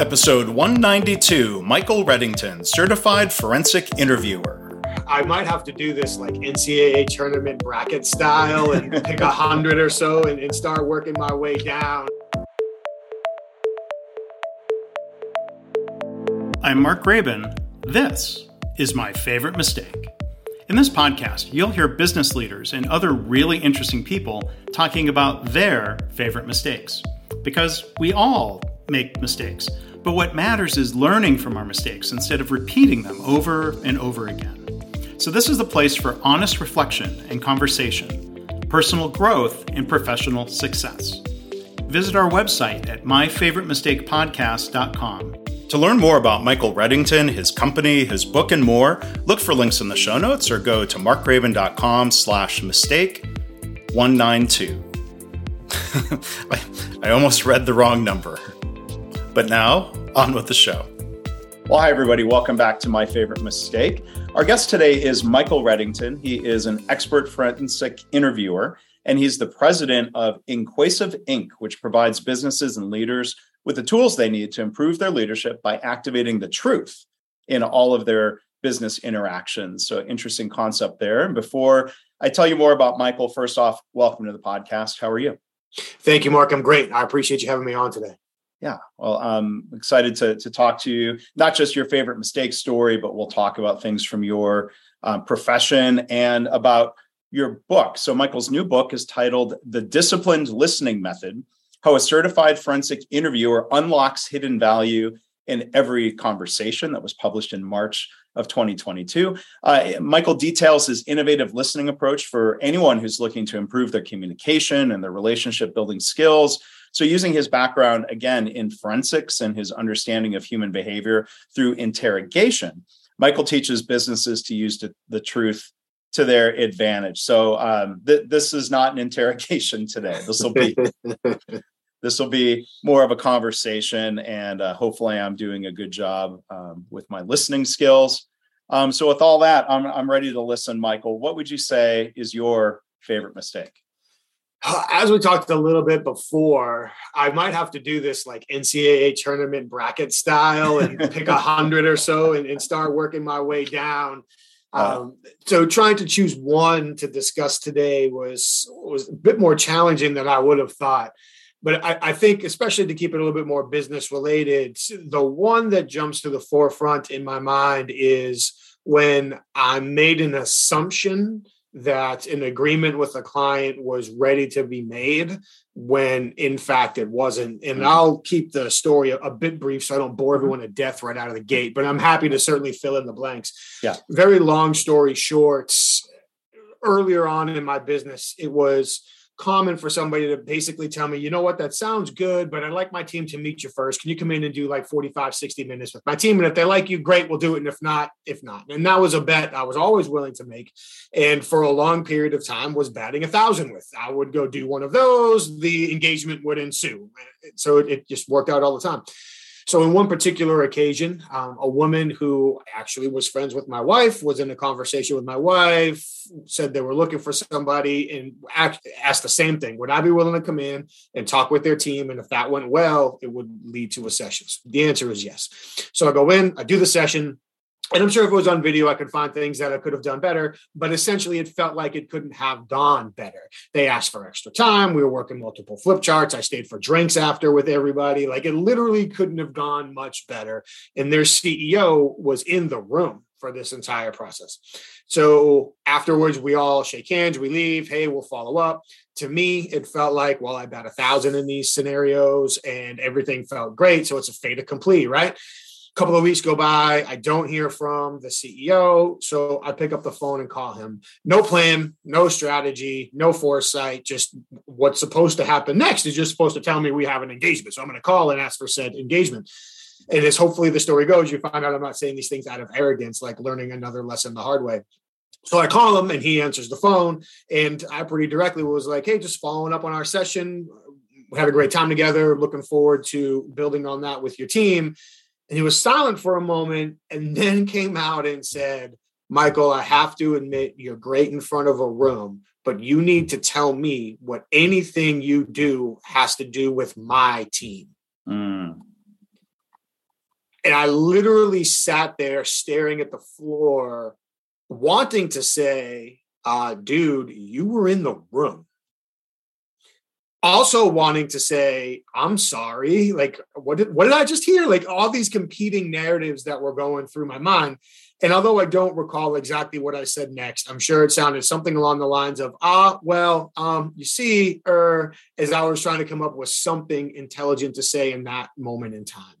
Episode 192 Michael Reddington, Certified Forensic Interviewer. I might have to do this like NCAA tournament bracket style and pick a hundred or so and, and start working my way down. I'm Mark Graban. This is my favorite mistake. In this podcast, you'll hear business leaders and other really interesting people talking about their favorite mistakes. Because we all make mistakes. But what matters is learning from our mistakes instead of repeating them over and over again. So, this is the place for honest reflection and conversation, personal growth, and professional success. Visit our website at myfavoritemistakepodcast.com. To learn more about Michael Reddington, his company, his book, and more, look for links in the show notes or go to markgraban.com slash mistake 192. I almost read the wrong number. But now, on with the show. Well, hi, everybody. Welcome back to My Favorite Mistake. Our guest today is Michael Reddington. He is an expert forensic interviewer, and he's the president of InQuasive Inc., which provides businesses and leaders with the tools they need to improve their leadership by activating the truth in all of their business interactions. So, interesting concept there. And before I tell you more about Michael, first off, welcome to the podcast. How are you? Thank you, Mark. I'm great. I appreciate you having me on today. Yeah, well, I'm excited to to talk to you. Not just your favorite mistake story, but we'll talk about things from your um, profession and about your book. So, Michael's new book is titled "The Disciplined Listening Method: How a Certified Forensic Interviewer Unlocks Hidden Value in Every Conversation." That was published in March of 2022. Uh, Michael details his innovative listening approach for anyone who's looking to improve their communication and their relationship building skills so, using his background again in forensics and his understanding of human behavior through interrogation, Michael teaches businesses to use the truth to their advantage. So, um, th- this is not an interrogation today. This will be. this will be more of a conversation, and uh, hopefully, I'm doing a good job um, with my listening skills. Um, so, with all that, I'm, I'm ready to listen. Michael, what would you say is your favorite mistake? As we talked a little bit before, I might have to do this like NCAA tournament bracket style and pick a hundred or so and, and, start working my way down. Um, so trying to choose one to discuss today was was a bit more challenging than I would have thought. But I, I think, especially to keep it a little bit more business related, the one that jumps to the forefront in my mind is when I made an assumption that an agreement with a client was ready to be made when in fact it wasn't. And mm-hmm. I'll keep the story a, a, bit brief so I don't bore mm-hmm. everyone to death right out of the gate, but I'm happy to certainly fill in the blanks. Yeah. Very long story short, earlier on in my business, it was common for somebody to basically tell me, you know what, that sounds good, but I'd like my team to meet you first. Can you come in and do like 45, 60 minutes with my team? And if they like you, great, we'll do it. And if not, if not. And that was a bet I was always willing to make. And for a long period of time was batting a thousand with. I would go do one of those, the engagement would ensue. So it, it just worked out all the time. So, in one particular occasion, um, a woman who actually was friends with my wife was in a conversation with my wife, said they were looking for somebody, and asked the same thing Would I be willing to come in and talk with their team? And if that went well, it would lead to a session. The answer is yes. So, I go in, I do the session, and I'm sure if it was on video, I could find things that I could have done better. But essentially, it felt like it couldn't have gone better. They asked for extra time. We were working multiple flip charts. I stayed for drinks after with everybody. Like it literally couldn't have gone much better. And their CEO was in the room for this entire process. So afterwards, we all shake hands, we leave. Hey, we'll follow up. To me, it felt like, well, I bet a thousand in these scenarios and everything felt great. So it's a fait accompli, right? Couple of weeks go by i don't hear from the ceo so i pick up the phone and call him no plan no strategy no foresight just what's supposed to happen next is just supposed to tell me we have an engagement so i'm going to call and ask for said engagement and as hopefully the story goes you find out i'm not saying these things out of arrogance like learning another lesson the hard way so I call him and he answers the phone. And I pretty directly was like, hey, just following up on our session. We had a great time together. Looking forward to building on that with your team. And he was silent for a moment and then came out and said, Michael, I have to admit you're great in front of a room, but you need to tell me what anything you do has to do with my team. Mm. And I literally sat there staring at the floor, wanting to say, uh, dude, you were in the room. Also wanting to say, I'm sorry. Like, what did what did I just hear? Like all these competing narratives that were going through my mind. And although I don't recall exactly what I said next, I'm sure it sounded something along the lines of, ah, well, um, you see, er, as I was trying to come up with something intelligent to say in that moment in time.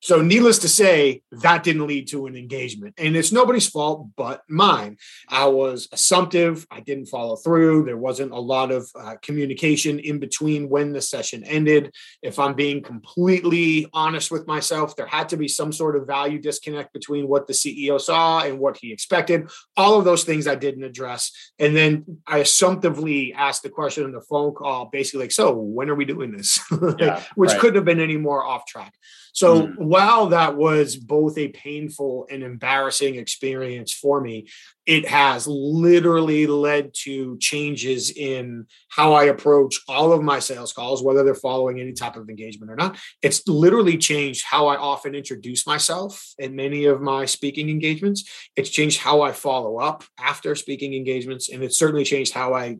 So, needless to say, that didn't lead to an engagement. And it's nobody's fault but mine. I was assumptive. I didn't follow through. There wasn't a lot of uh, communication in between when the session ended. If I'm being completely honest with myself, there had to be some sort of value disconnect between what the CEO saw and what he expected. All of those things I didn't address. And then I assumptively asked the question in the phone call, basically, like, so when are we doing this? Yeah, Which right. couldn't have been any more off track. So mm. While that was both a painful and embarrassing experience for me, it has literally led to changes in how I approach all of my sales calls, whether they're following any type of engagement or not. It's literally changed how I often introduce myself in many of my speaking engagements. It's changed how I follow up after speaking engagements. And it's certainly changed how I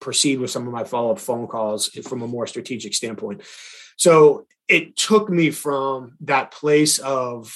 proceed with some of my follow up phone calls from a more strategic standpoint. So it took me from that place of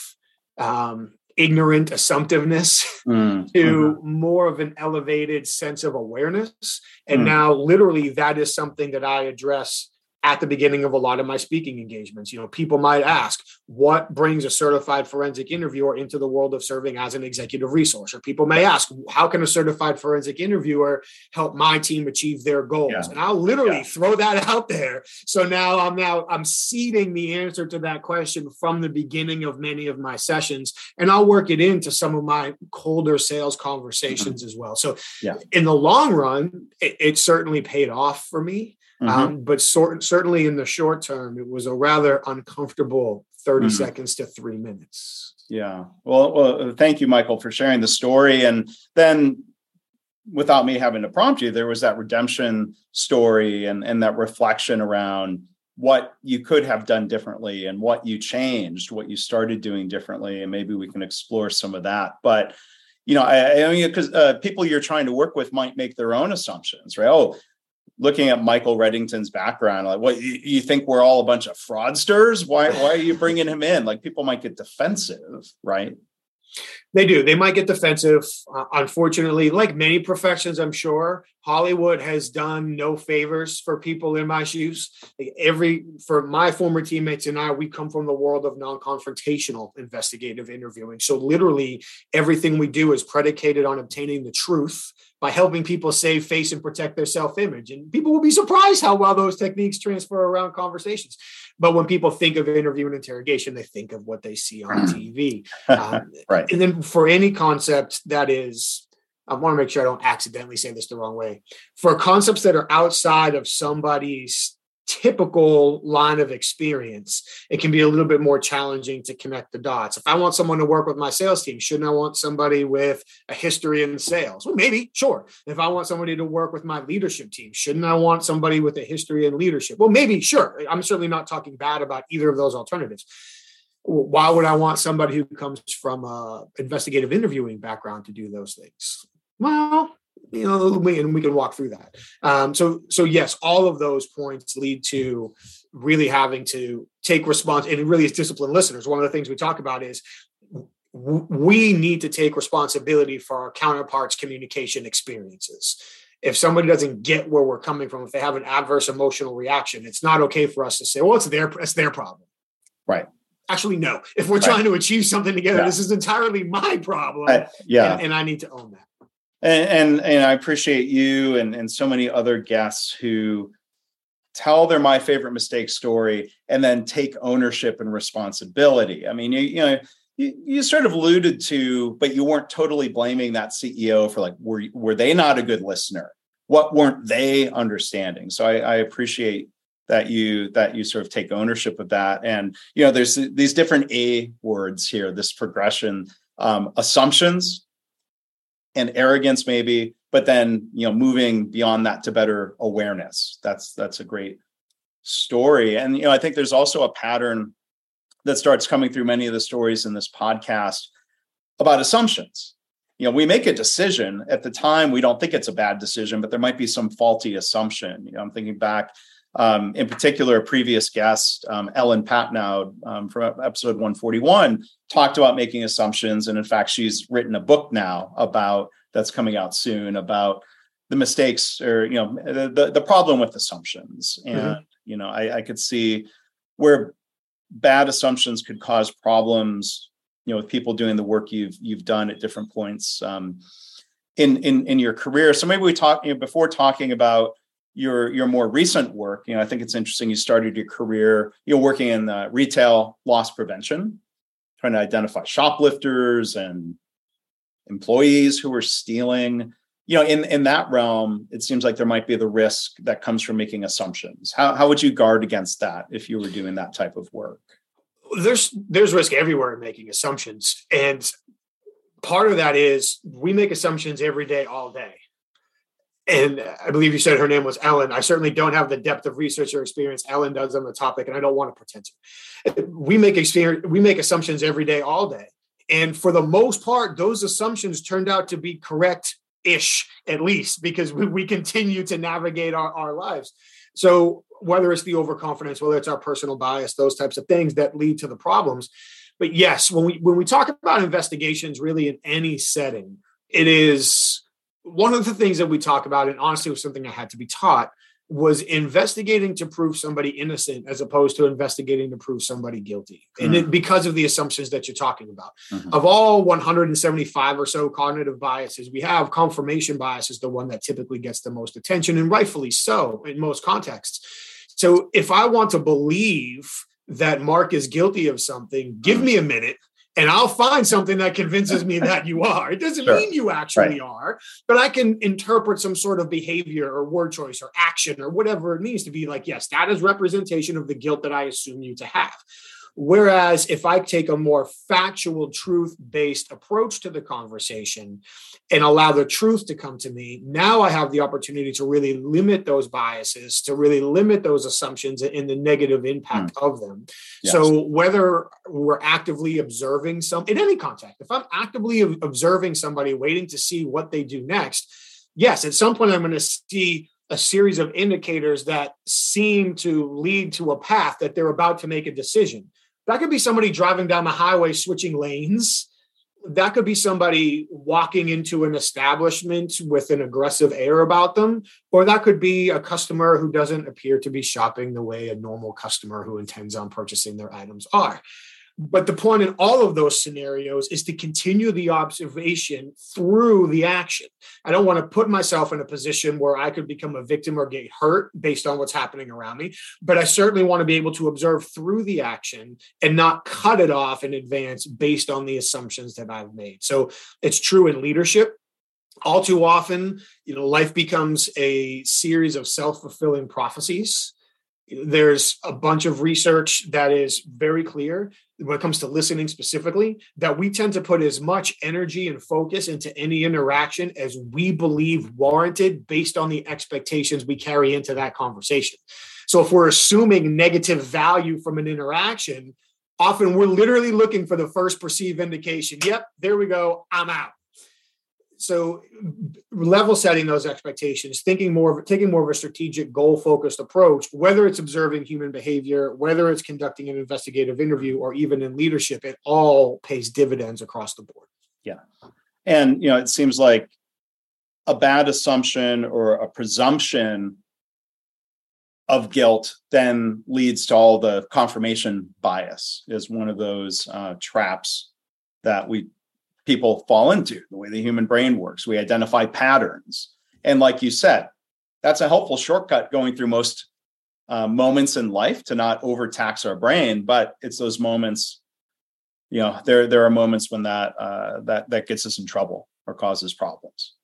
um, ignorant assumptiveness mm, to mm-hmm. more of an elevated sense of awareness. And mm. now, literally, that is something that I address at the beginning of a lot of my speaking engagements. You know, people might ask, what brings a certified forensic interviewer into the world of serving as an executive resource? Or people may ask, how can a certified forensic interviewer help my team achieve their goals? Yeah. And I'll literally yeah. throw that out there. So now I'm now I'm seeding the answer to that question from the beginning of many of my sessions, and I'll work it into some of my colder sales conversations mm-hmm. as well. So yeah. in the long run, it, it certainly paid off for me. Mm-hmm. Um, but sort, certainly in the short term, it was a rather uncomfortable 30 mm-hmm. seconds to three minutes. Yeah. Well, well, thank you, Michael, for sharing the story. And then without me having to prompt you, there was that redemption story and, and that reflection around what you could have done differently and what you changed, what you started doing differently. And maybe we can explore some of that. But you know, I, I mean, because uh, people you're trying to work with might make their own assumptions, right? Oh, looking at Michael Reddington's background, like, what you, you, think we're all a bunch of fraudsters? Why why are you bringing him in? Like, people might get defensive, right? They do. They might get defensive. Uh, unfortunately, like many professions, I'm sure Hollywood has done no favors for people in my shoes. Every for my former teammates and I, we come from the world of non-confrontational investigative interviewing. So literally, everything we do is predicated on obtaining the truth by helping people save face and protect their self-image. And people will be surprised how well those techniques transfer around conversations. But when people think of interview and interrogation, they think of what they see on TV. Um, right. And then for any concept that is, I want to make sure I don't accidentally say this the wrong way. For concepts that are outside of somebody's typical line of experience, it can be a little bit more challenging to connect the dots. If I want someone to work with my sales team, shouldn't I want somebody with a history in sales? Well, maybe, sure. If I want somebody to work with my leadership team, shouldn't I want somebody with a history in leadership? Well, maybe, sure. I'm certainly not talking bad about either of those alternatives. Why would I want somebody who comes from a investigative interviewing background to do those things? Well, you know, we, and we can walk through that. Um, so, so yes, all of those points lead to really having to take response and really as disciplined listeners. One of the things we talk about is we need to take responsibility for our counterparts' communication experiences. If somebody doesn't get where we're coming from, if they have an adverse emotional reaction, it's not okay for us to say, "Well, it's their it's their problem." Right. Actually, no. If we're right. trying to achieve something together, yeah. this is entirely my problem. Uh, yeah. And, and I need to own that and, and, and I appreciate you and and so many other guests who tell their my favorite mistake story and then take ownership and responsibility. I mean, you, you know, you, you sort of alluded to, but you weren't totally blaming that CEO for like, were were they not a good listener? What weren't they understanding? So I, I appreciate that you that you sort of take ownership of that. And you know, there's these different A words here, this progression, um, assumptions, and arrogance maybe but then you know moving beyond that to better awareness that's that's a great story and you know i think there's also a pattern that starts coming through many of the stories in this podcast about assumptions. You know, we make a decision at the time, we don't think it's a bad decision, but there might be some faulty assumption. You know, I'm thinking back um, in particular, a previous guest, um, Ellen Patnaude um, from episode 141, talked about making assumptions. And in fact, she's written a book now about that's coming out soon about the mistakes or, you know, the, the problem with assumptions. And, mm-hmm. you know, I, I could see where bad assumptions could cause problems, you know, with people doing the work you've you've done at different points um, in in in your career. So maybe we talk you know, before talking about your your more recent work you know i think it's interesting you started your career you know working in uh, retail loss prevention trying to identify shoplifters and employees who are stealing. You know in in that realm it seems like there might be the risk that comes from making assumptions. How, how would you guard against that if you were doing that type of work? There's there's risk everywhere in making assumptions and part of that is we make assumptions every day all day and I believe you said her name was Ellen. I certainly don't have the depth of research or experience Ellen does on the topic, and I don't want to pretend to. We make experience, we make assumptions every day, all day, and for the most part, those assumptions turned out to be correct ish, at least, because we, we continue to navigate our, our lives. So whether it's the overconfidence, whether it's our personal bias, those types of things that lead to the problems. But yes, when we when we talk about investigations, really in any setting, it is one of the things that we talk about, and honestly was something I had to be taught, was investigating to prove somebody innocent as opposed to investigating to prove somebody guilty. Mm-hmm. And it, because of the assumptions that you're talking about. Mm-hmm. Of all 175 or so cognitive biases, we have confirmation bias is the one that typically gets the most attention, and rightfully so in most contexts. So if I want to believe that Mark is guilty of something, give mm-hmm. me a minute and I'll find something that convinces me that you are. It doesn't sure. mean you actually right. are, but I can interpret some sort of behavior or word choice or action or whatever it means to be like, yes, that is representation of the guilt that I assume you to have. Whereas if I take a more factual, truth based approach to the conversation and allow the truth to come to me, now I have the opportunity to really limit those biases, to really limit those assumptions and the negative impact mm. of them. Yes. So whether we're actively observing some in any contact, if I'm actively observing somebody waiting to see what they do next, yes, at some point I'm going to see a series of indicators that seem to lead to a path that they're about to make a decision. That could be somebody driving down the highway switching lanes. That could be somebody walking into an establishment with an aggressive air about them. Or that could be a customer who doesn't appear to be shopping the way a normal customer who intends on purchasing their items are. But the point in all of those scenarios is to continue the observation through the action. I don't want to put myself in a position where I could become a victim or get hurt based on what's happening around me. But I certainly want to be able to observe through the action and not cut it off in advance based on the assumptions that I've made. So it's true in leadership all too often you know life becomes a series of self-fulfilling prophecies there's a bunch of research that is very clear when it comes to listening specifically that we tend to put as much energy and focus into any interaction as we believe warranted based on the expectations we carry into that conversation. So if we're assuming negative value from an interaction, often we're literally looking for the first perceived indication. Yep, there we go. I'm out so level setting those expectations thinking more of taking more of a strategic goal focused approach whether it's observing human behavior whether it's conducting an investigative interview or even in leadership it all pays dividends across the board. Yeah. And you know it seems like a bad assumption or a presumption of guilt then leads to all the confirmation bias is one of those uh, traps that we people fall into the way the human brain works. We identify patterns. And like you said, that's a helpful shortcut going through most uh, moments in life to not overtax our brain. But it's those moments, you know, there there are moments when that uh, that that gets us in trouble or causes problems.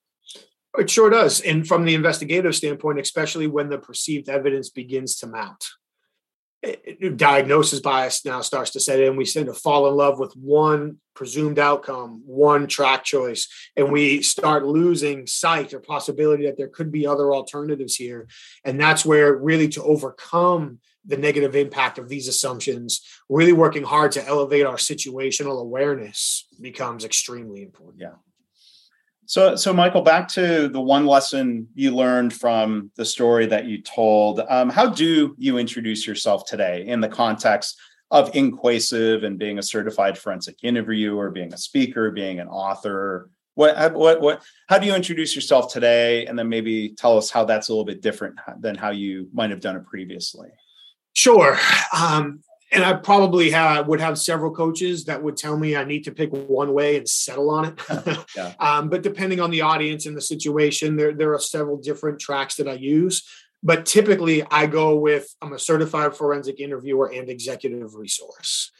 It sure does. And from the investigative standpoint, especially when the perceived evidence begins to mount diagnosis bias now starts to set in. We tend to fall in love with one presumed outcome, one track choice, and we start losing sight or possibility that there could be other alternatives here. And that's where really to overcome the negative impact of these assumptions, really working hard to elevate our situational awareness becomes extremely important. Yeah. So, so Michael, back to the one lesson you learned from the story that you told. Um, how do you introduce yourself today in the context of InQuasive and being a certified forensic interviewer, being a speaker, being an author? What, what, what? How do you introduce yourself today, and then maybe tell us how that's a little bit different than how you might have done it previously? Sure. Um, and I probably have, would have several coaches that would tell me I need to pick one way and settle on it. yeah. um, but depending on the audience and the situation, there, there are several different tracks that I use. But typically, I go with I'm a certified forensic interviewer and executive resource.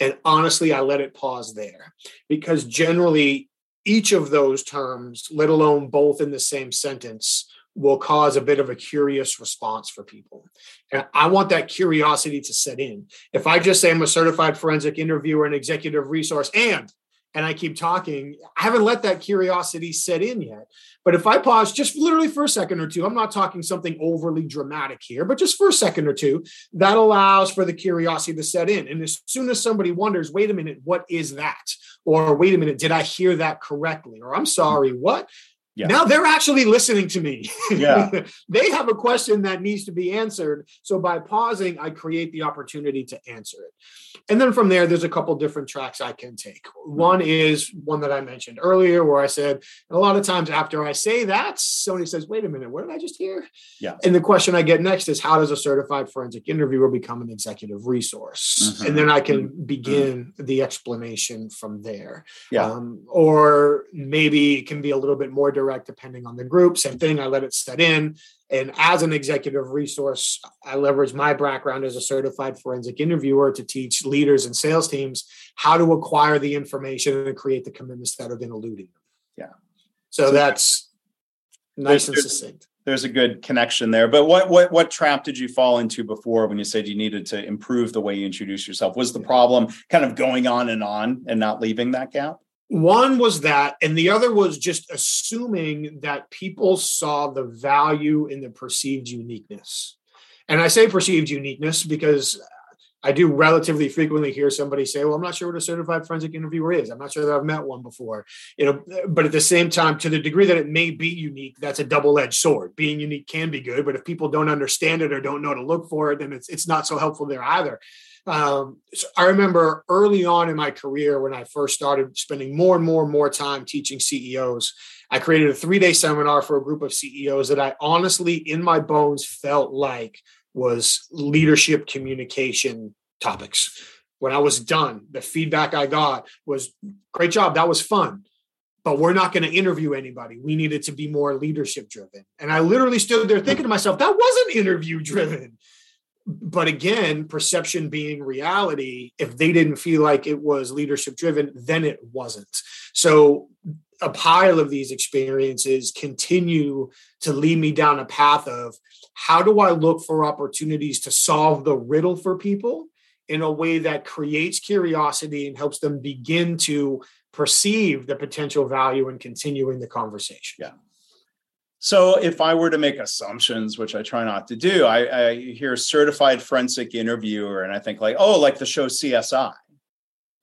And honestly, I let it pause there because generally, each of those terms, let alone both in the same sentence, will cause a bit of a curious response for people. And I want that curiosity to set in. If I just say I'm a certified forensic interviewer and executive resource and and I keep talking, I haven't let that curiosity set in yet. But if I pause just literally for a second or two, I'm not talking something overly dramatic here, but just for a second or two, that allows for the curiosity to set in. And as soon as somebody wonders, wait a minute, what is that? Or wait a minute, did I hear that correctly? Or I'm sorry, what? Yeah. Now they're actually listening to me. Yeah. they have a question that needs to be answered. So by pausing, I create the opportunity to answer it. And then from there, there's a couple different tracks I can take. One is one that I mentioned earlier, where I said, a lot of times after I say that, Sony says, wait a minute, what did I just hear? Yeah. And the question I get next is, how does a certified forensic interviewer become an executive resource? Mm-hmm. And then I can mm-hmm. begin mm-hmm. the explanation from there. Yeah. Um, or maybe it can be a little bit more direct depending on the group. Same thing, I let it set in. And as an executive resource, I leverage my background as a certified forensic interviewer to teach leaders and sales teams how to acquire the information and create the commitments that have been eluding them. Yeah. So, so that's nice and succinct. There's a good connection there. But what what what trap did you fall into before when you said you needed to improve the way you introduce yourself? Was the problem kind of going on and on and not leaving that gap? One was that, and the other was just assuming that people saw the value in the perceived uniqueness. And I say perceived uniqueness because I do relatively frequently hear somebody say, "Well, I'm not sure what a certified forensic interviewer is. I'm not sure that I've met one before." You know, but at the same time, to the degree that it may be unique, that's a double-edged sword. Being unique can be good, but if people don't understand it or don't know to look for it, then it's it's not so helpful there either. Um, so I remember early on in my career when I first started spending more and more and more time teaching CEOs, I created a three day seminar for a group of CEOs that I honestly, in my bones, felt like was leadership communication topics. When I was done, the feedback I got was great job. That was fun. But we're not going to interview anybody. We needed to be more leadership driven. And I literally stood there thinking to myself, that wasn't interview driven but again, perception being reality, if they didn't feel like it was leadership driven, then it wasn't. So a pile of these experiences continue to lead me down a path of how do I look for opportunities to solve the riddle for people in a way that creates curiosity and helps them begin to perceive the potential value in continuing the conversation. Yeah. So if I were to make assumptions, which I try not to do, I, I hear certified forensic interviewer and I think like, oh, like the show CSI.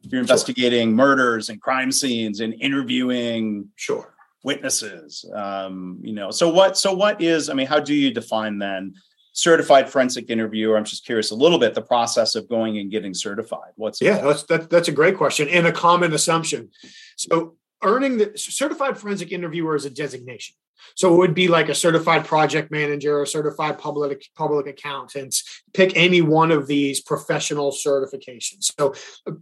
If you're investigating sure. murders and crime scenes and interviewing sure witnesses. Um, you know, so what so what is, I mean, how do you define then certified forensic interviewer? I'm just curious a little bit the process of going and getting certified. What's yeah, that's that, that's a great question and a common assumption. So earning the certified forensic interviewer is a designation. So it would be like a certified project manager, a certified public public accountant. Pick any one of these professional certifications. So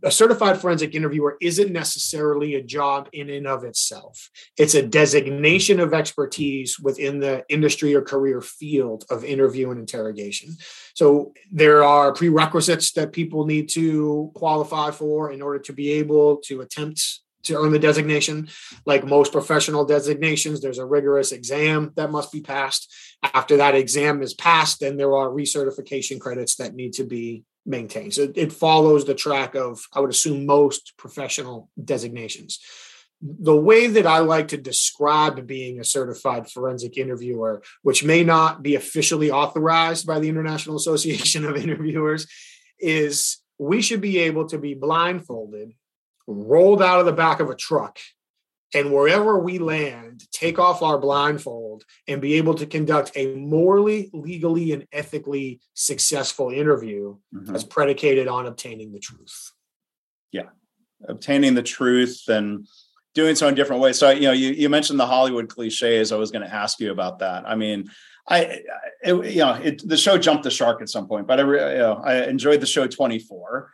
a certified forensic interviewer isn't necessarily a job in and of itself. It's a designation of expertise within the industry or career field of interview and interrogation. So there are prerequisites that people need to qualify for in order to be able to attempt to earn the designation. Like most professional designations, there's a rigorous exam that must be passed. After that exam is passed, then there are recertification credits that need to be maintained. So it follows the track of, I would assume, most professional designations. the way that I like to describe being a certified forensic interviewer, which may not be officially authorized by the International Association of Interviewers, is we should be able to be blindfolded, rolled out of the back of a truck, and wherever we land, take off our blindfold and be able to conduct a morally, legally, and ethically successful interview mm-hmm. that's predicated on obtaining the truth. Yeah, obtaining the truth and doing so in different ways. So, you know, you, you mentioned the Hollywood cliches. I was going to ask you about that. I mean, I, it, you know, it, the show jumped the shark at some point, but I, you know, I enjoyed the show 24.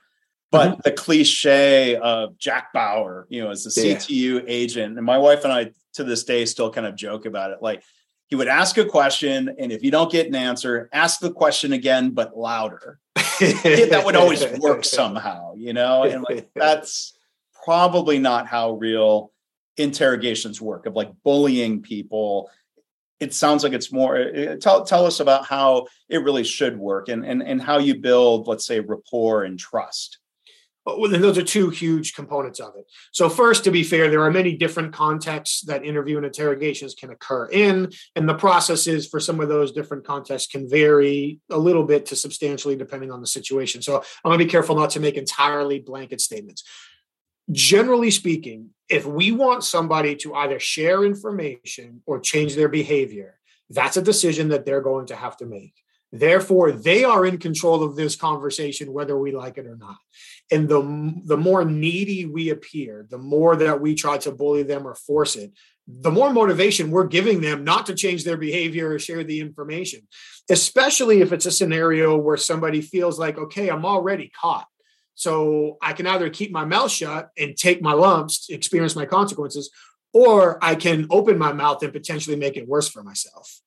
But mm-hmm. the cliche of Jack Bauer, you know, as a CTU yeah. agent, and my wife and I to this day still kind of joke about it. Like he would ask a question, and if you don't get an answer, ask the question again, but louder. that would always work somehow, you know, and like that's probably not how real interrogations work of like bullying people it sounds like it's more uh, tell tell us about how it really should work and and, and how you build let's say rapport and trust well, those are two huge components of it. So, first, to be fair, there are many different contexts that interview and interrogations can occur in, and the processes for some of those different contexts can vary a little bit to substantially depending on the situation. So, I'm going to be careful not to make entirely blanket statements generally speaking, if we want somebody to either share information or change their behavior, that's a decision that they're going to have to make. Therefore, they are in control of this conversation, whether we like it or not. And the, the more needy we appear, the more that we try to bully them or force it, the more motivation we're giving them not to change their behavior or share the information, especially if it's a scenario where somebody feels like, okay, I'm already caught. So I can either keep my mouth shut and take my lumps, experience my consequences, or I can open my mouth and potentially make it worse for myself.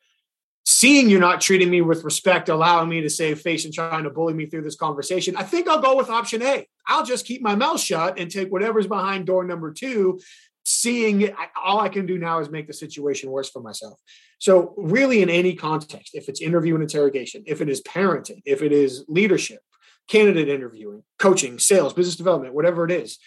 Seeing you're not treating me with respect, allowing me to save face and trying to bully me through this conversation, I think I'll go with option A. I'll just keep my mouth shut and take whatever's behind door number two. Seeing all I can do now is make the situation worse for myself. So, really, in any context, if it's interview and interrogation, if it is parenting, if it is leadership, candidate interviewing, coaching, sales, business development, whatever it is.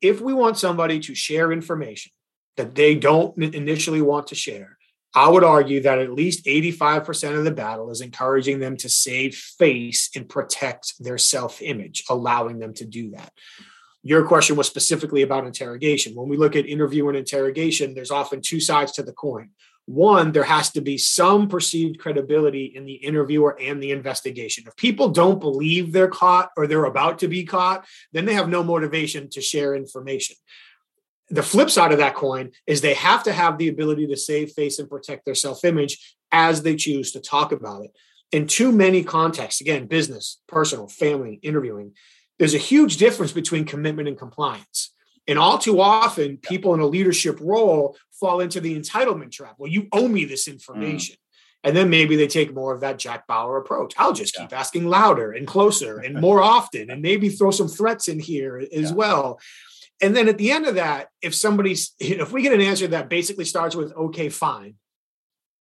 If we want somebody to share information that they don't initially want to share, I would argue that at least 85% of the battle is encouraging them to save face and protect their self image, allowing them to do that. Your question was specifically about interrogation. When we look at interview and interrogation, there's often two sides to the coin one, there has to be some perceived credibility in the interviewer and the investigation. If people don't believe they're caught or they're about to be caught, then they have no motivation to share information. The flip side of that coin is they have to have the ability to save face and protect their self image as they choose to talk about it. In too many contexts, again, business, personal, family, interviewing, there's a huge difference between commitment and compliance. And all too often, people in a leadership role fall into the entitlement trap. Well, you owe me this information. Mm. And then maybe they take more of that Jack Bauer approach. I'll just keep asking louder and closer and more often, and maybe throw some threats in here as yeah. well. And then at the end of that, if somebody's, if we get an answer that basically starts with, okay, fine,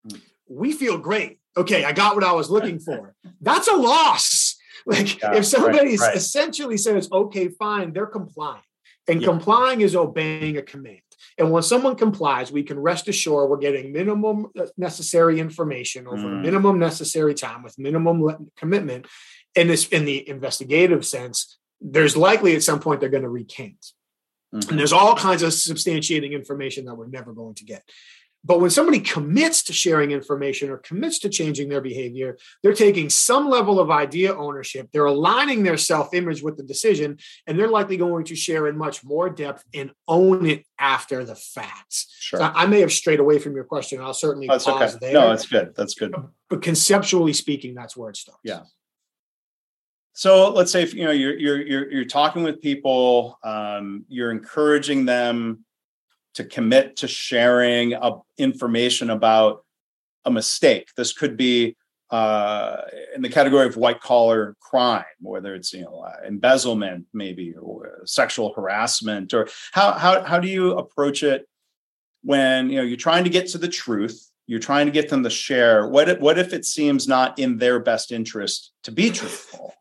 mm. we feel great. Okay, I got what I was looking for. That's a loss. Like yeah, if somebody right, right. essentially says, okay, fine, they're complying. And yeah. complying is obeying a command. And when someone complies, we can rest assured we're getting minimum uh, necessary information over mm. minimum necessary time with minimum commitment. In this, in the investigative sense, there's likely at some point they're going to recant. Mm-hmm. And there's all kinds of substantiating information that we're never going to get. But when somebody commits to sharing information or commits to changing their behavior, they're taking some level of idea ownership. They're aligning their self image with the decision, and they're likely going to share in much more depth and own it after the fact. Sure. So I may have strayed away from your question. I'll certainly that's pause okay. there. No, that's good. That's good. But conceptually speaking, that's where it starts. Yeah. So let's say if you know you're you're you're, you're talking with people, um, you're encouraging them to commit to sharing information about a mistake. This could be uh, in the category of white collar crime, whether it's you know uh, embezzlement, maybe or sexual harassment, or how how how do you approach it when you know you're trying to get to the truth? You're trying to get them to share. What if, what if it seems not in their best interest to be truthful?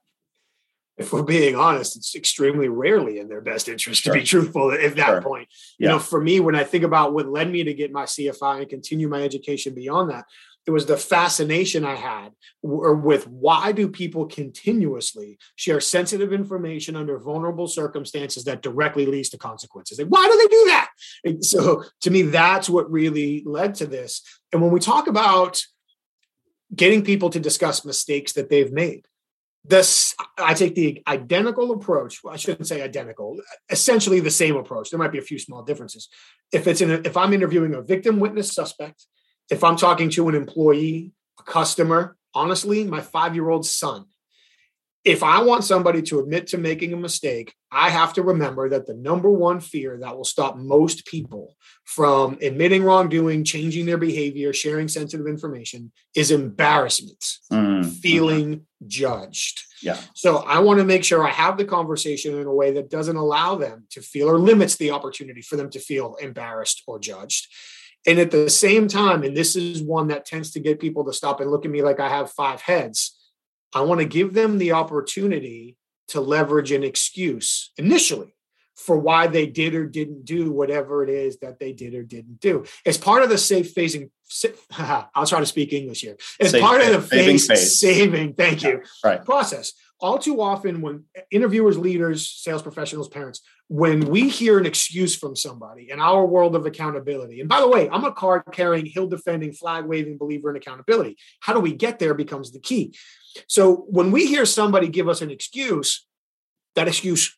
If we're being honest, it's extremely rarely in their best interest sure. to be truthful at that sure. point. Yeah. You know, for me, when I think about what led me to get my CFI and continue my education beyond that, it was the fascination I had with why do people continuously share sensitive information under vulnerable circumstances that directly leads to consequences? Like, why do they do that? And so to me, that's what really led to this. And when we talk about getting people to discuss mistakes that they've made, this I take the identical approach. Well, I shouldn't say identical, essentially the same approach. There might be a few small differences. If it's in a, if I'm interviewing a victim witness suspect if I'm talking to an employee, a customer, honestly, my five year old son, if I want somebody to admit to making a mistake, I have to remember that the number one fear that will stop most people from admitting wrongdoing, changing their behavior, sharing sensitive information is embarrassment, mm, feeling judged. Yeah. So I want to make sure I have the conversation in a way that doesn't allow them to feel or limits the opportunity for them to feel embarrassed or judged. And at the same time, and this is one that tends to get people to stop and look at me like I have five heads, I want to give them the opportunity to leverage an excuse initially for why they did or didn't do whatever it is that they did or didn't do. As part of the safe phasing, I'll try to speak English here. As safe, part of the phase. saving, thank you, right. process. All too often, when interviewers, leaders, sales professionals, parents, when we hear an excuse from somebody in our world of accountability, and by the way, I'm a card carrying, hill defending, flag waving believer in accountability. How do we get there becomes the key. So when we hear somebody give us an excuse, that excuse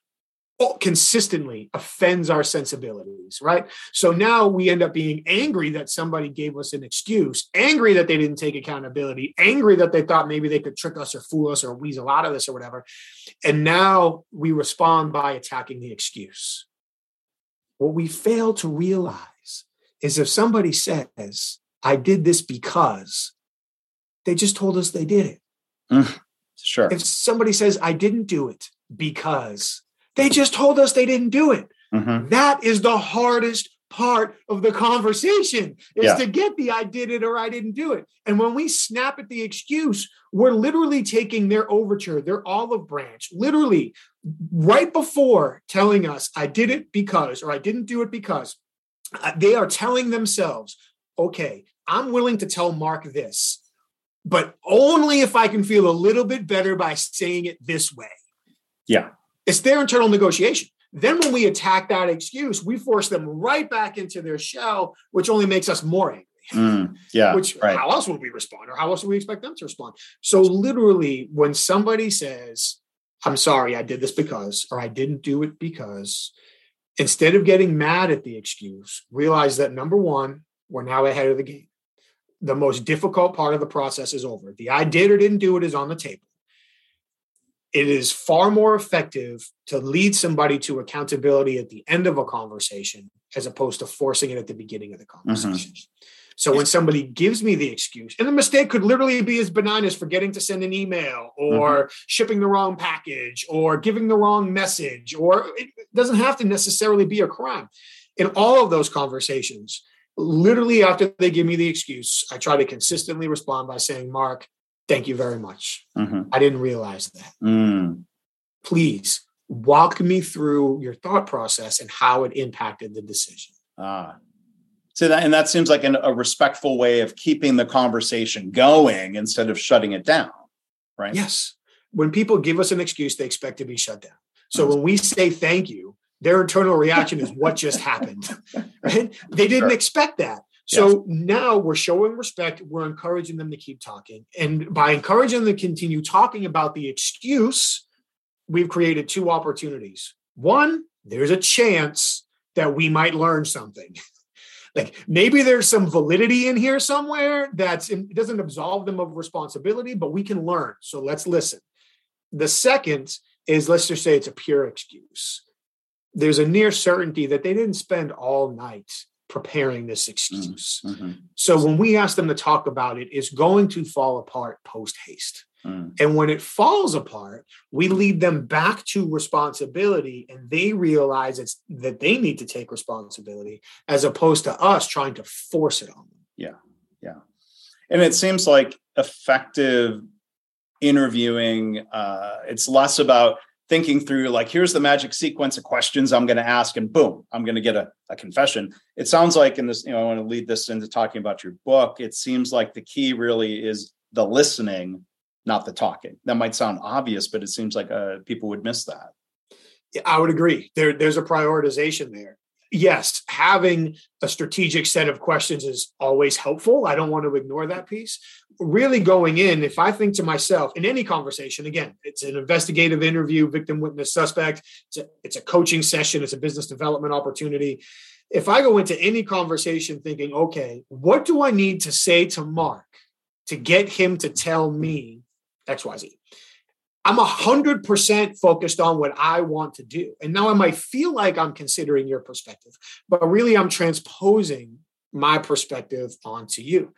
consistently offends our sensibilities, right? So now we end up being angry that somebody gave us an excuse, angry that they didn't take accountability, angry that they thought maybe they could trick us or fool us or weasel out of this or whatever. And now we respond by attacking the excuse. What we fail to realize is if somebody says, I did this because, they just told us they did it. Mm, sure. If somebody says, I didn't do it because, they just told us they didn't do it. Mm-hmm. That is the hardest part of the conversation is yeah. to get the I did it or I didn't do it. And when we snap at the excuse, we're literally taking their overture, their olive branch, literally right before telling us I did it because or I didn't do it because uh, they are telling themselves, okay, I'm willing to tell Mark this, but only if I can feel a little bit better by saying it this way. Yeah. It's their internal negotiation. Then when we attack that excuse, we force them right back into their shell, which only makes us more angry. Mm, yeah. Which right. how else would we respond, or how else would we expect them to respond? So literally, when somebody says, "I'm sorry, I did this because," or "I didn't do it because," instead of getting mad at the excuse, realize that number one, we're now ahead of the game. The most difficult part of the process is over. The I did or didn't do it is on the table it is far more effective to lead somebody to accountability at the end of a conversation as opposed to forcing it at the beginning of the mm-hmm. conversation. Mm-hmm. So when somebody gives me the excuse, and the mistake could literally be as benign as forgetting to send an email or mm-hmm. shipping the wrong package or giving the wrong message, or it doesn't have to necessarily be a crime. In all of those conversations, literally after they give me the excuse, I try to consistently respond by saying, Mark, Thank you very much. Mm-hmm. I didn't realize that. Mm. Please walk me through your thought process and how it impacted the decision. Ah. So that and that seems like an, a respectful way of keeping the conversation going instead of shutting it down, right? Yes. When people give us an excuse, they expect to be shut down. So when we say thank you, their internal reaction is what just happened. Right? They didn't sure. expect that. So now we're showing respect. We're encouraging them to keep talking. And by encouraging them to continue talking about the excuse, we've created two opportunities. One, there's a chance that we might learn something. like maybe there's some validity in here somewhere that's it doesn't absolve them of responsibility, but we can learn. So let's listen. The second is let's just say it's a pure excuse. There's a near certainty that they didn't spend all night preparing this excuse. Mm, mm-hmm. So when we ask them to talk about it, it's going to fall apart post haste. Mm. And when it falls apart, we lead them back to responsibility and they realize it's that they need to take responsibility as opposed to us trying to force it on them. Yeah. Yeah. And it seems like effective interviewing, uh, it's less about thinking through like here's the magic sequence of questions i'm going to ask and boom i'm going to get a, a confession. It sounds like in this you know i want to lead this into talking about your book. It seems like the key really is the listening not the talking. That might sound obvious but it seems like uh, people would miss that. I would agree. There, there's a prioritization there yes, having a strategic set of questions is always helpful. I don't want to ignore that piece. Really going in, if I think to myself in any conversation, again, it's an investigative interview, victim, witness, suspect, it's a, it's a coaching session, it's a business development opportunity. If I go into any conversation thinking, okay, what do I need to say to Mark to get him to tell me XYZ? I'm a hundred percent focused on what I want to do. And now I might feel like I'm considering your perspective, but really I'm transposing my perspective onto you.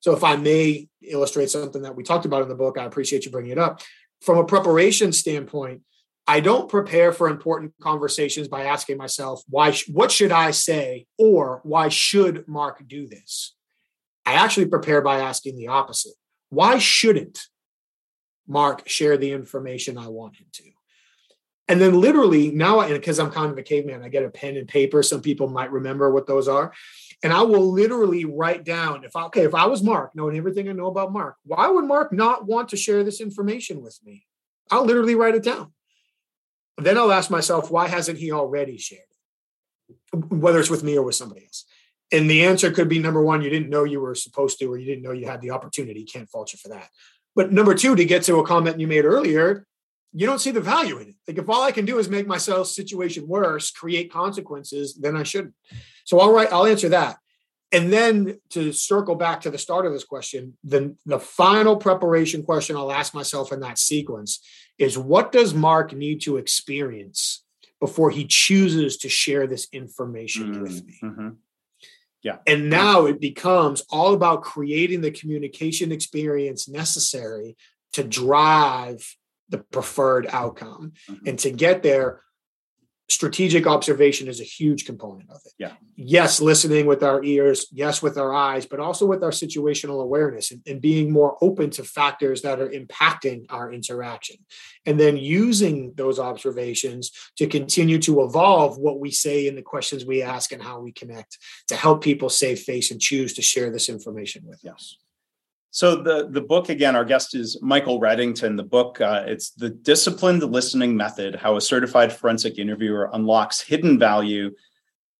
So if I may illustrate something that we talked about in the book, I appreciate you bringing it up. From a preparation standpoint, I don't prepare for important conversations by asking myself, why, what should I say? Or why should Mark do this? I actually prepare by asking the opposite. Why shouldn't Mark share the information I want him to. And then literally now, and because I'm kind of a caveman, I get a pen and paper. Some people might remember what those are. And I will literally write down if I, okay, if I was Mark, knowing everything I know about Mark, why would Mark not want to share this information with me? I'll literally write it down. Then I'll ask myself, why hasn't he already shared it? Whether it's with me or with somebody else. And the answer could be number one, you didn't know you were supposed to, or you didn't know you had the opportunity. Can't fault you for that. But number two, to get to a comment you made earlier, you don't see the value in it. Like if all I can do is make myself situation worse, create consequences, then I shouldn't. So I'll write, I'll answer that. And then to circle back to the start of this question, then the final preparation question I'll ask myself in that sequence is what does Mark need to experience before he chooses to share this information mm-hmm. with me? Mm-hmm. Yeah. And now it becomes all about creating the communication experience necessary to drive the preferred outcome. Mm-hmm. And to get there, strategic observation is a huge component of it. Yeah. Yes, listening with our ears, yes, with our eyes, but also with our situational awareness and, and, being more open to factors that are impacting our interaction. And then using those observations to continue to evolve what we say in the questions we ask and how we connect to help people save face and choose to share this information with us. So the the book again, our guest is Michael Reddington. The book uh, it's the disciplined listening method: how a certified forensic interviewer unlocks hidden value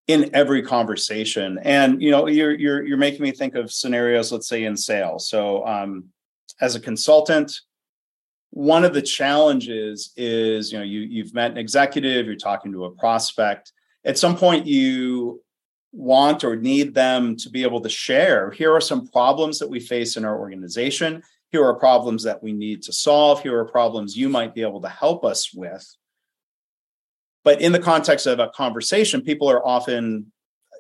in every conversation. And you know, you're you're you're making me think of scenarios, let's say in sales. So um, as a consultant, one of the challenges is you know you you've met an executive, you're talking to a prospect. At some point, you want or need them to be able to share. Here are some problems that we face in our organization. Here are problems that we need to solve. Here are problems you might be able to help us with. But in the context of a conversation people are often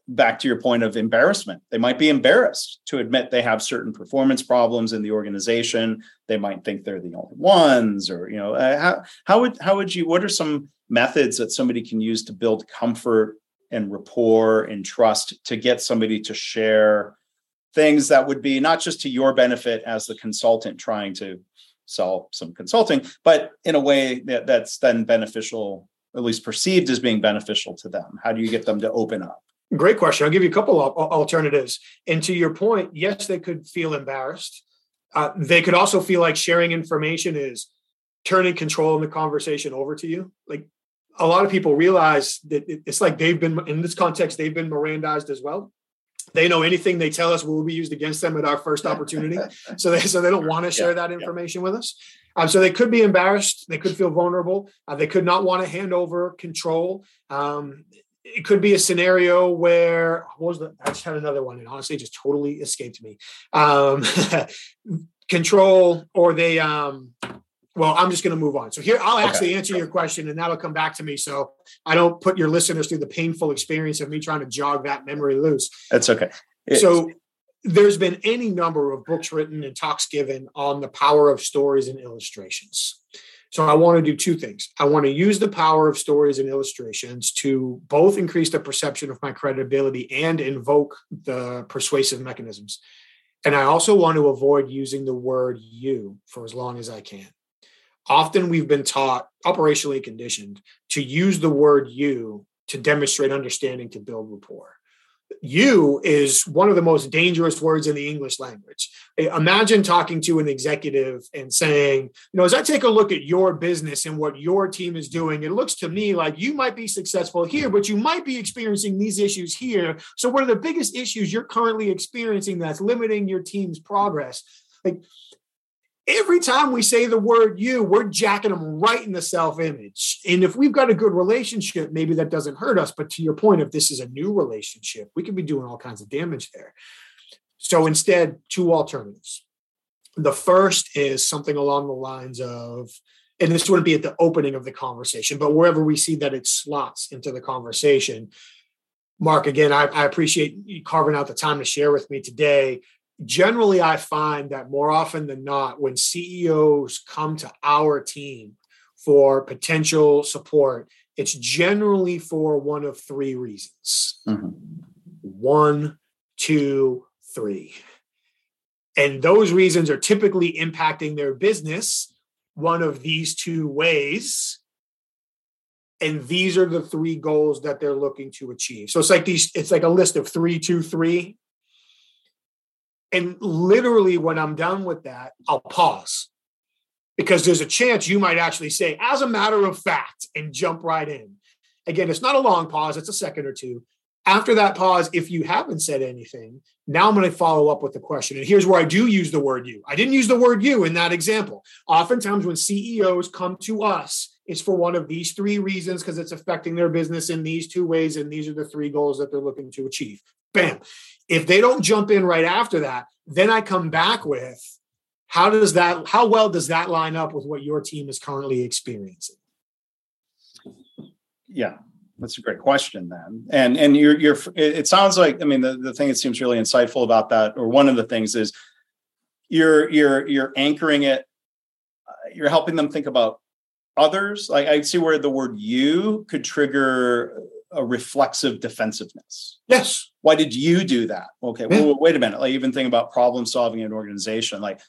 back to your point of embarrassment. They might be embarrassed to admit they have certain performance problems in the organization. They might think they're the only ones or you know uh, how, how would how would you what are some methods that somebody can use to build comfort and rapport and trust to get somebody to share things that would be not just to your benefit as the consultant trying to sell some consulting, but in a way that, that's then beneficial, at least perceived as being beneficial to them? How do you get them to open up? Great question. I'll give you a couple of alternatives. And to your point, yes, they could feel embarrassed. Uh, they could also feel like sharing information is turning control in the conversation over to you. Like a lot of people realize that it's like they've been in this context they've been mirandized as well. They know anything they tell us will be used against them at our first opportunity. So they so they don't want to share yeah, that information yeah. with us. Um, so they could be embarrassed. They could feel vulnerable. Uh, they could not want to hand over control. Um, it could be a scenario where what was the i just had another one and honestly just totally escaped me. Um, control or they um, well, I'm just going to move on. So here, I'll actually okay. answer your question, and that'll come back to me. So I don't put your listeners through the painful experience of me trying to jog that memory loose. That's okay. so there's been any number of books written and talks given on the power of stories and illustrations. So I want to do two things. I want to use the power of stories and illustrations to both increase the perception of my credibility and invoke the persuasive mechanisms. And I also want to avoid using the word you for as long as I can. Often we've been taught, operationally conditioned, to use the word you to demonstrate understanding to build rapport you is one of the most dangerous words in the English language. Imagine talking to an executive and saying, you know, as I take a look at your business and what your team is doing, it looks to me like you might be successful here, but you might be experiencing these issues here. So, what are the biggest issues you're currently experiencing that's limiting your team's progress? Like, every time we say the word you, we're jacking them right in the self image. And if we've got a good relationship, maybe that doesn't hurt us. But to your point, if this is a new relationship, we could be doing all kinds of damage there. So instead, two alternatives. The first is something along the lines of, and this wouldn't be at the opening of the conversation, but wherever we see that it slots into the conversation. Mark, again, I, I appreciate you carving out the time to share with me today generally i find that more often than not when ceos come to our team for potential support it's generally for one of three reasons. Mm-hmm. one two three. And those reasons are typically impacting their business one of these two ways. And these are the three goals that they're looking to achieve. So it's like these it's like a list of three two three and literally, when I'm done with that, I'll pause because there's a chance you might actually say, as a matter of fact, and jump right in. Again, it's not a long pause, it's a second or two. After that pause, if you haven't said anything, now I'm going to follow up with the question. And here's where I do use the word you. I didn't use the word you in that example. Oftentimes, when CEOs come to us, it's for one of these three reasons because it's affecting their business in these two ways. And these are the three goals that they're looking to achieve. Bam. If they don't jump in right after that, then I come back with how does that how well does that line up with what your team is currently experiencing? Yeah, that's a great question then. And and you're you're it sounds like I mean the, the thing that seems really insightful about that, or one of the things is you're you're you're anchoring it, uh, you're helping them think about others. Like I see where the word you could trigger a reflexive defensiveness. Yes. Why did you do that? Okay. Yeah. Well, wait a minute. Like even think about problem solving in an organization. Like,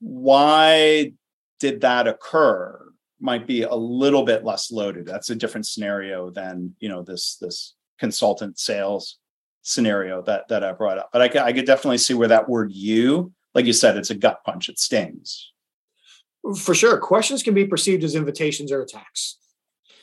why did that occur? Might be a little bit less loaded. That's a different scenario than you know this this consultant sales scenario that that I brought up. But I could, I could definitely see where that word "you," like you said, it's a gut punch. It stings. For sure, questions can be perceived as invitations or attacks.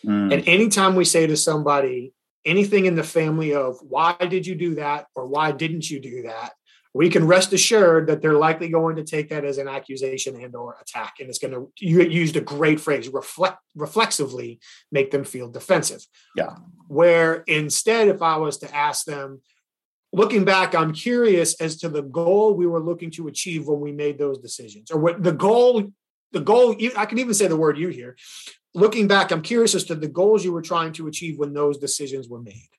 Mm. And anytime we say to somebody anything in the family of why did you do that? Or why didn't you do that, we can rest assured that they're likely going to take that as an accusation and or attack. And it's going to you used a great phrase reflect reflexively make them feel defensive. Yeah. Where instead if i was to ask them looking back i'm curious as to the goal we were looking to achieve when we made those decisions or what the goal the goal i can even say the word you here looking back, I'm curious as to the goals you were trying to achieve when those decisions were made.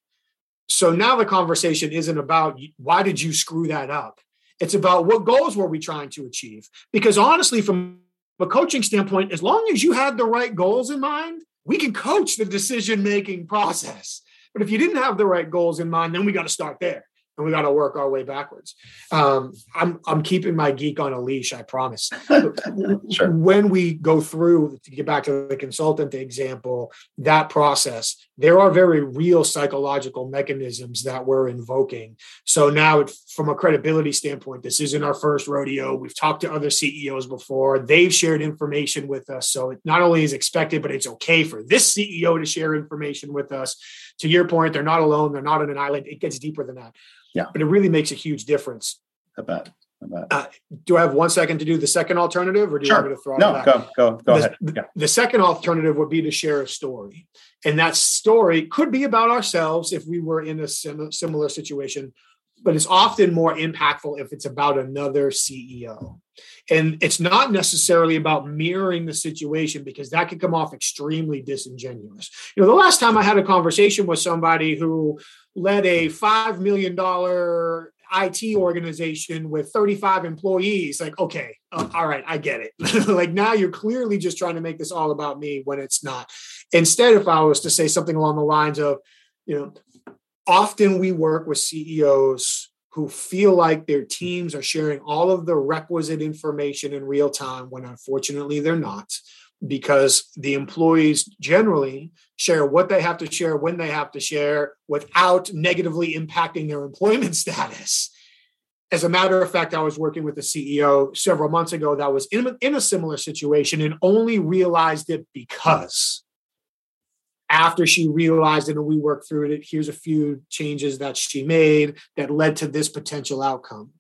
So now the conversation isn't about why did you screw that up? It's about what goals were we trying to achieve? Because honestly, from a coaching standpoint, as long as you had the right goals in mind, we can coach the decision making process. But if you didn't have the right goals in mind, then we got to start there and we got to work our way backwards. Um, I'm I'm keeping my geek on a leash. I promise. sure. When we go through to get back to the consultant example, that process, there are very real psychological mechanisms that we're invoking. So now, from a credibility standpoint, this isn't our first rodeo. We've talked to other CEOs before. They've shared information with us, so it not only is expected, but it's okay for this CEO to share information with us. To your point, they're not alone. They're not on an island. It gets deeper than that. Yeah. But it really makes a huge difference. I bet. I bet. Uh, do I have one second to do the second alternative, or do sure. you want me to throw no, it go, go, go the, ahead. Yeah. The second alternative would be to share a story. And that story could be about ourselves if we were in a sim- similar situation, but it's often more impactful if it's about another CEO. And it's not necessarily about mirroring the situation because that can come off extremely disingenuous. You know, the last time I had a conversation with somebody who led a $5 million IT organization with 35 employees. Like, okay, uh, all right, I get it. like now you're clearly just trying to make this all about me when it's not. Instead, if I was to say something along the lines of, you know, often we work with CEOs who feel like their teams are sharing all of the requisite information in real time when unfortunately they're not because the employees generally share what they have to share when they have to share without negatively impacting their employment status. As a matter of fact, I was working with a CEO several months ago that was in, in a similar situation and only realized it because after she realized it and we worked through it, here's a few changes that she made that led to this potential outcome.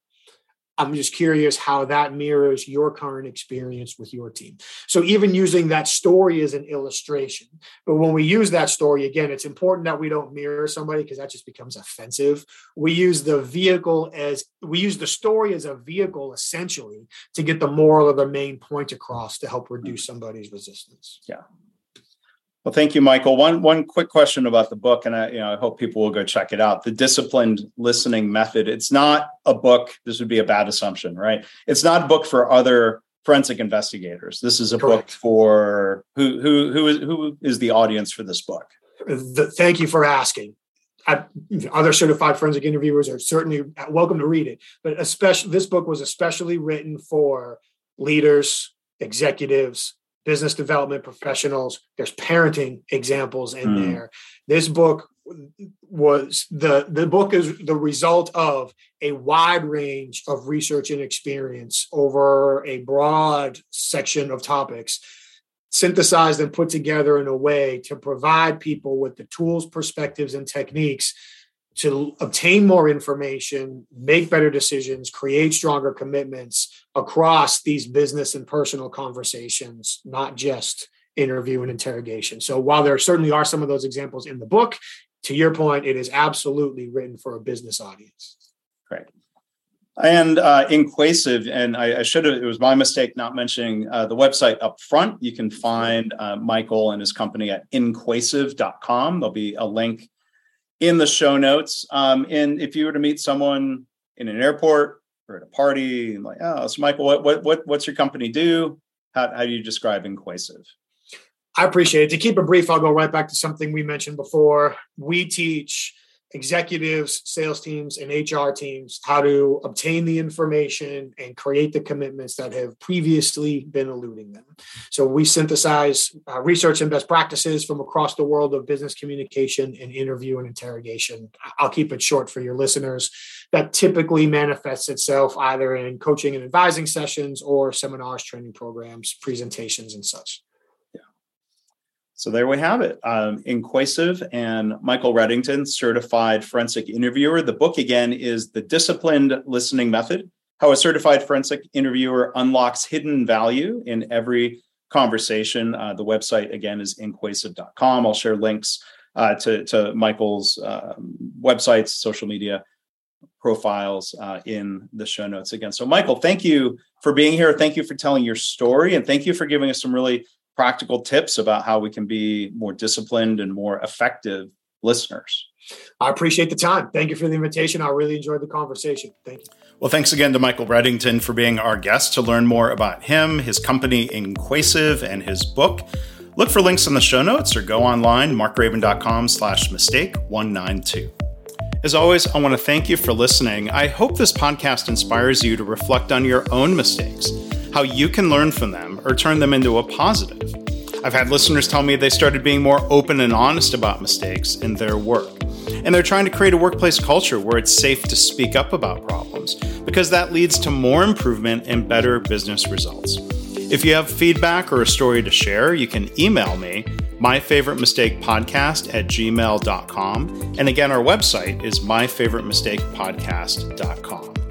I'm just curious how that mirrors your current experience with your team. So, even using that story as an illustration, but when we use that story, again, it's important that we don't mirror somebody because that just becomes offensive. We use the vehicle as we use the story as a vehicle essentially to get the moral of the main point across to help reduce somebody's resistance. Yeah. Well, thank you, Michael. One one quick question about the book, and I, you know, I hope people will go check it out. The disciplined listening method. It's not a book. This would be a bad assumption, right? It's not a book for other forensic investigators. This is a Correct. book for who who who is who is the audience for this book. The, thank you for asking. I, other certified forensic interviewers are certainly welcome to read it, but especially this book was especially written for leaders, executives, business development professionals. There's parenting examples in mm. there. This book was the the book is the result of a wide range of research and experience over a broad section of topics synthesized and put together in a way to provide people with the tools perspectives and techniques to obtain more information, make better decisions, create stronger commitments across these business and personal conversations, not just interview and interrogation. So while there certainly are some of those examples in the book, to your point, it is absolutely written for a business audience. Great. And uh, InQuasive, and I, I, should have, it was my mistake not mentioning uh, the website up front. You can find uh, Michael and his company at inquasive.com. There'll be a link in the show notes. Um, and if you were to meet someone in an airport or at a party, like, oh, so Michael, what what what what's your company do? How how do you describe InQuasive? I appreciate it. To keep it brief, I'll go right back to something we mentioned before. We teach executives, sales teams, and HR teams how to obtain the information and create the commitments that have previously been eluding them. So we synthesize uh, research and best practices from across the world of business communication and interview and interrogation. I'll keep it short for your listeners. That typically manifests itself either in coaching and advising sessions or seminars, training programs, presentations, and such. So there we have it. Um, InQuasive and Michael Reddington, certified forensic interviewer. The book again is The Disciplined Listening Method How a Certified Forensic Interviewer Unlocks Hidden Value in Every Conversation. Uh, the website again is inquasive.com. I'll share links uh, to, to Michael's uh, websites, social media profiles uh, in the show notes again. So, Michael, thank you for being here. Thank you for telling your story, and thank you for giving us some really practical tips about how we can be more disciplined and more effective listeners. I appreciate the time. Thank you for the invitation. I really enjoyed the conversation. Thank you. Well, thanks again to Michael Reddington for being our guest. To learn more about him, his company InQuasive, and his book, look for links in the show notes or go online, markgraban.com slash mistake 192. As always, I want to thank you for listening. I hope this podcast inspires you to reflect on your own mistakes how you can learn from them or turn them into a positive. I've had listeners tell me they started being more open and honest about mistakes in their work. And they're trying to create a workplace culture where it's safe to speak up about problems because that leads to more improvement and better business results. If you have feedback or a story to share, you can email me, myfavoritemistakepodcast at gmail.com. And again, our website is myfavoritemistakepodcast.com.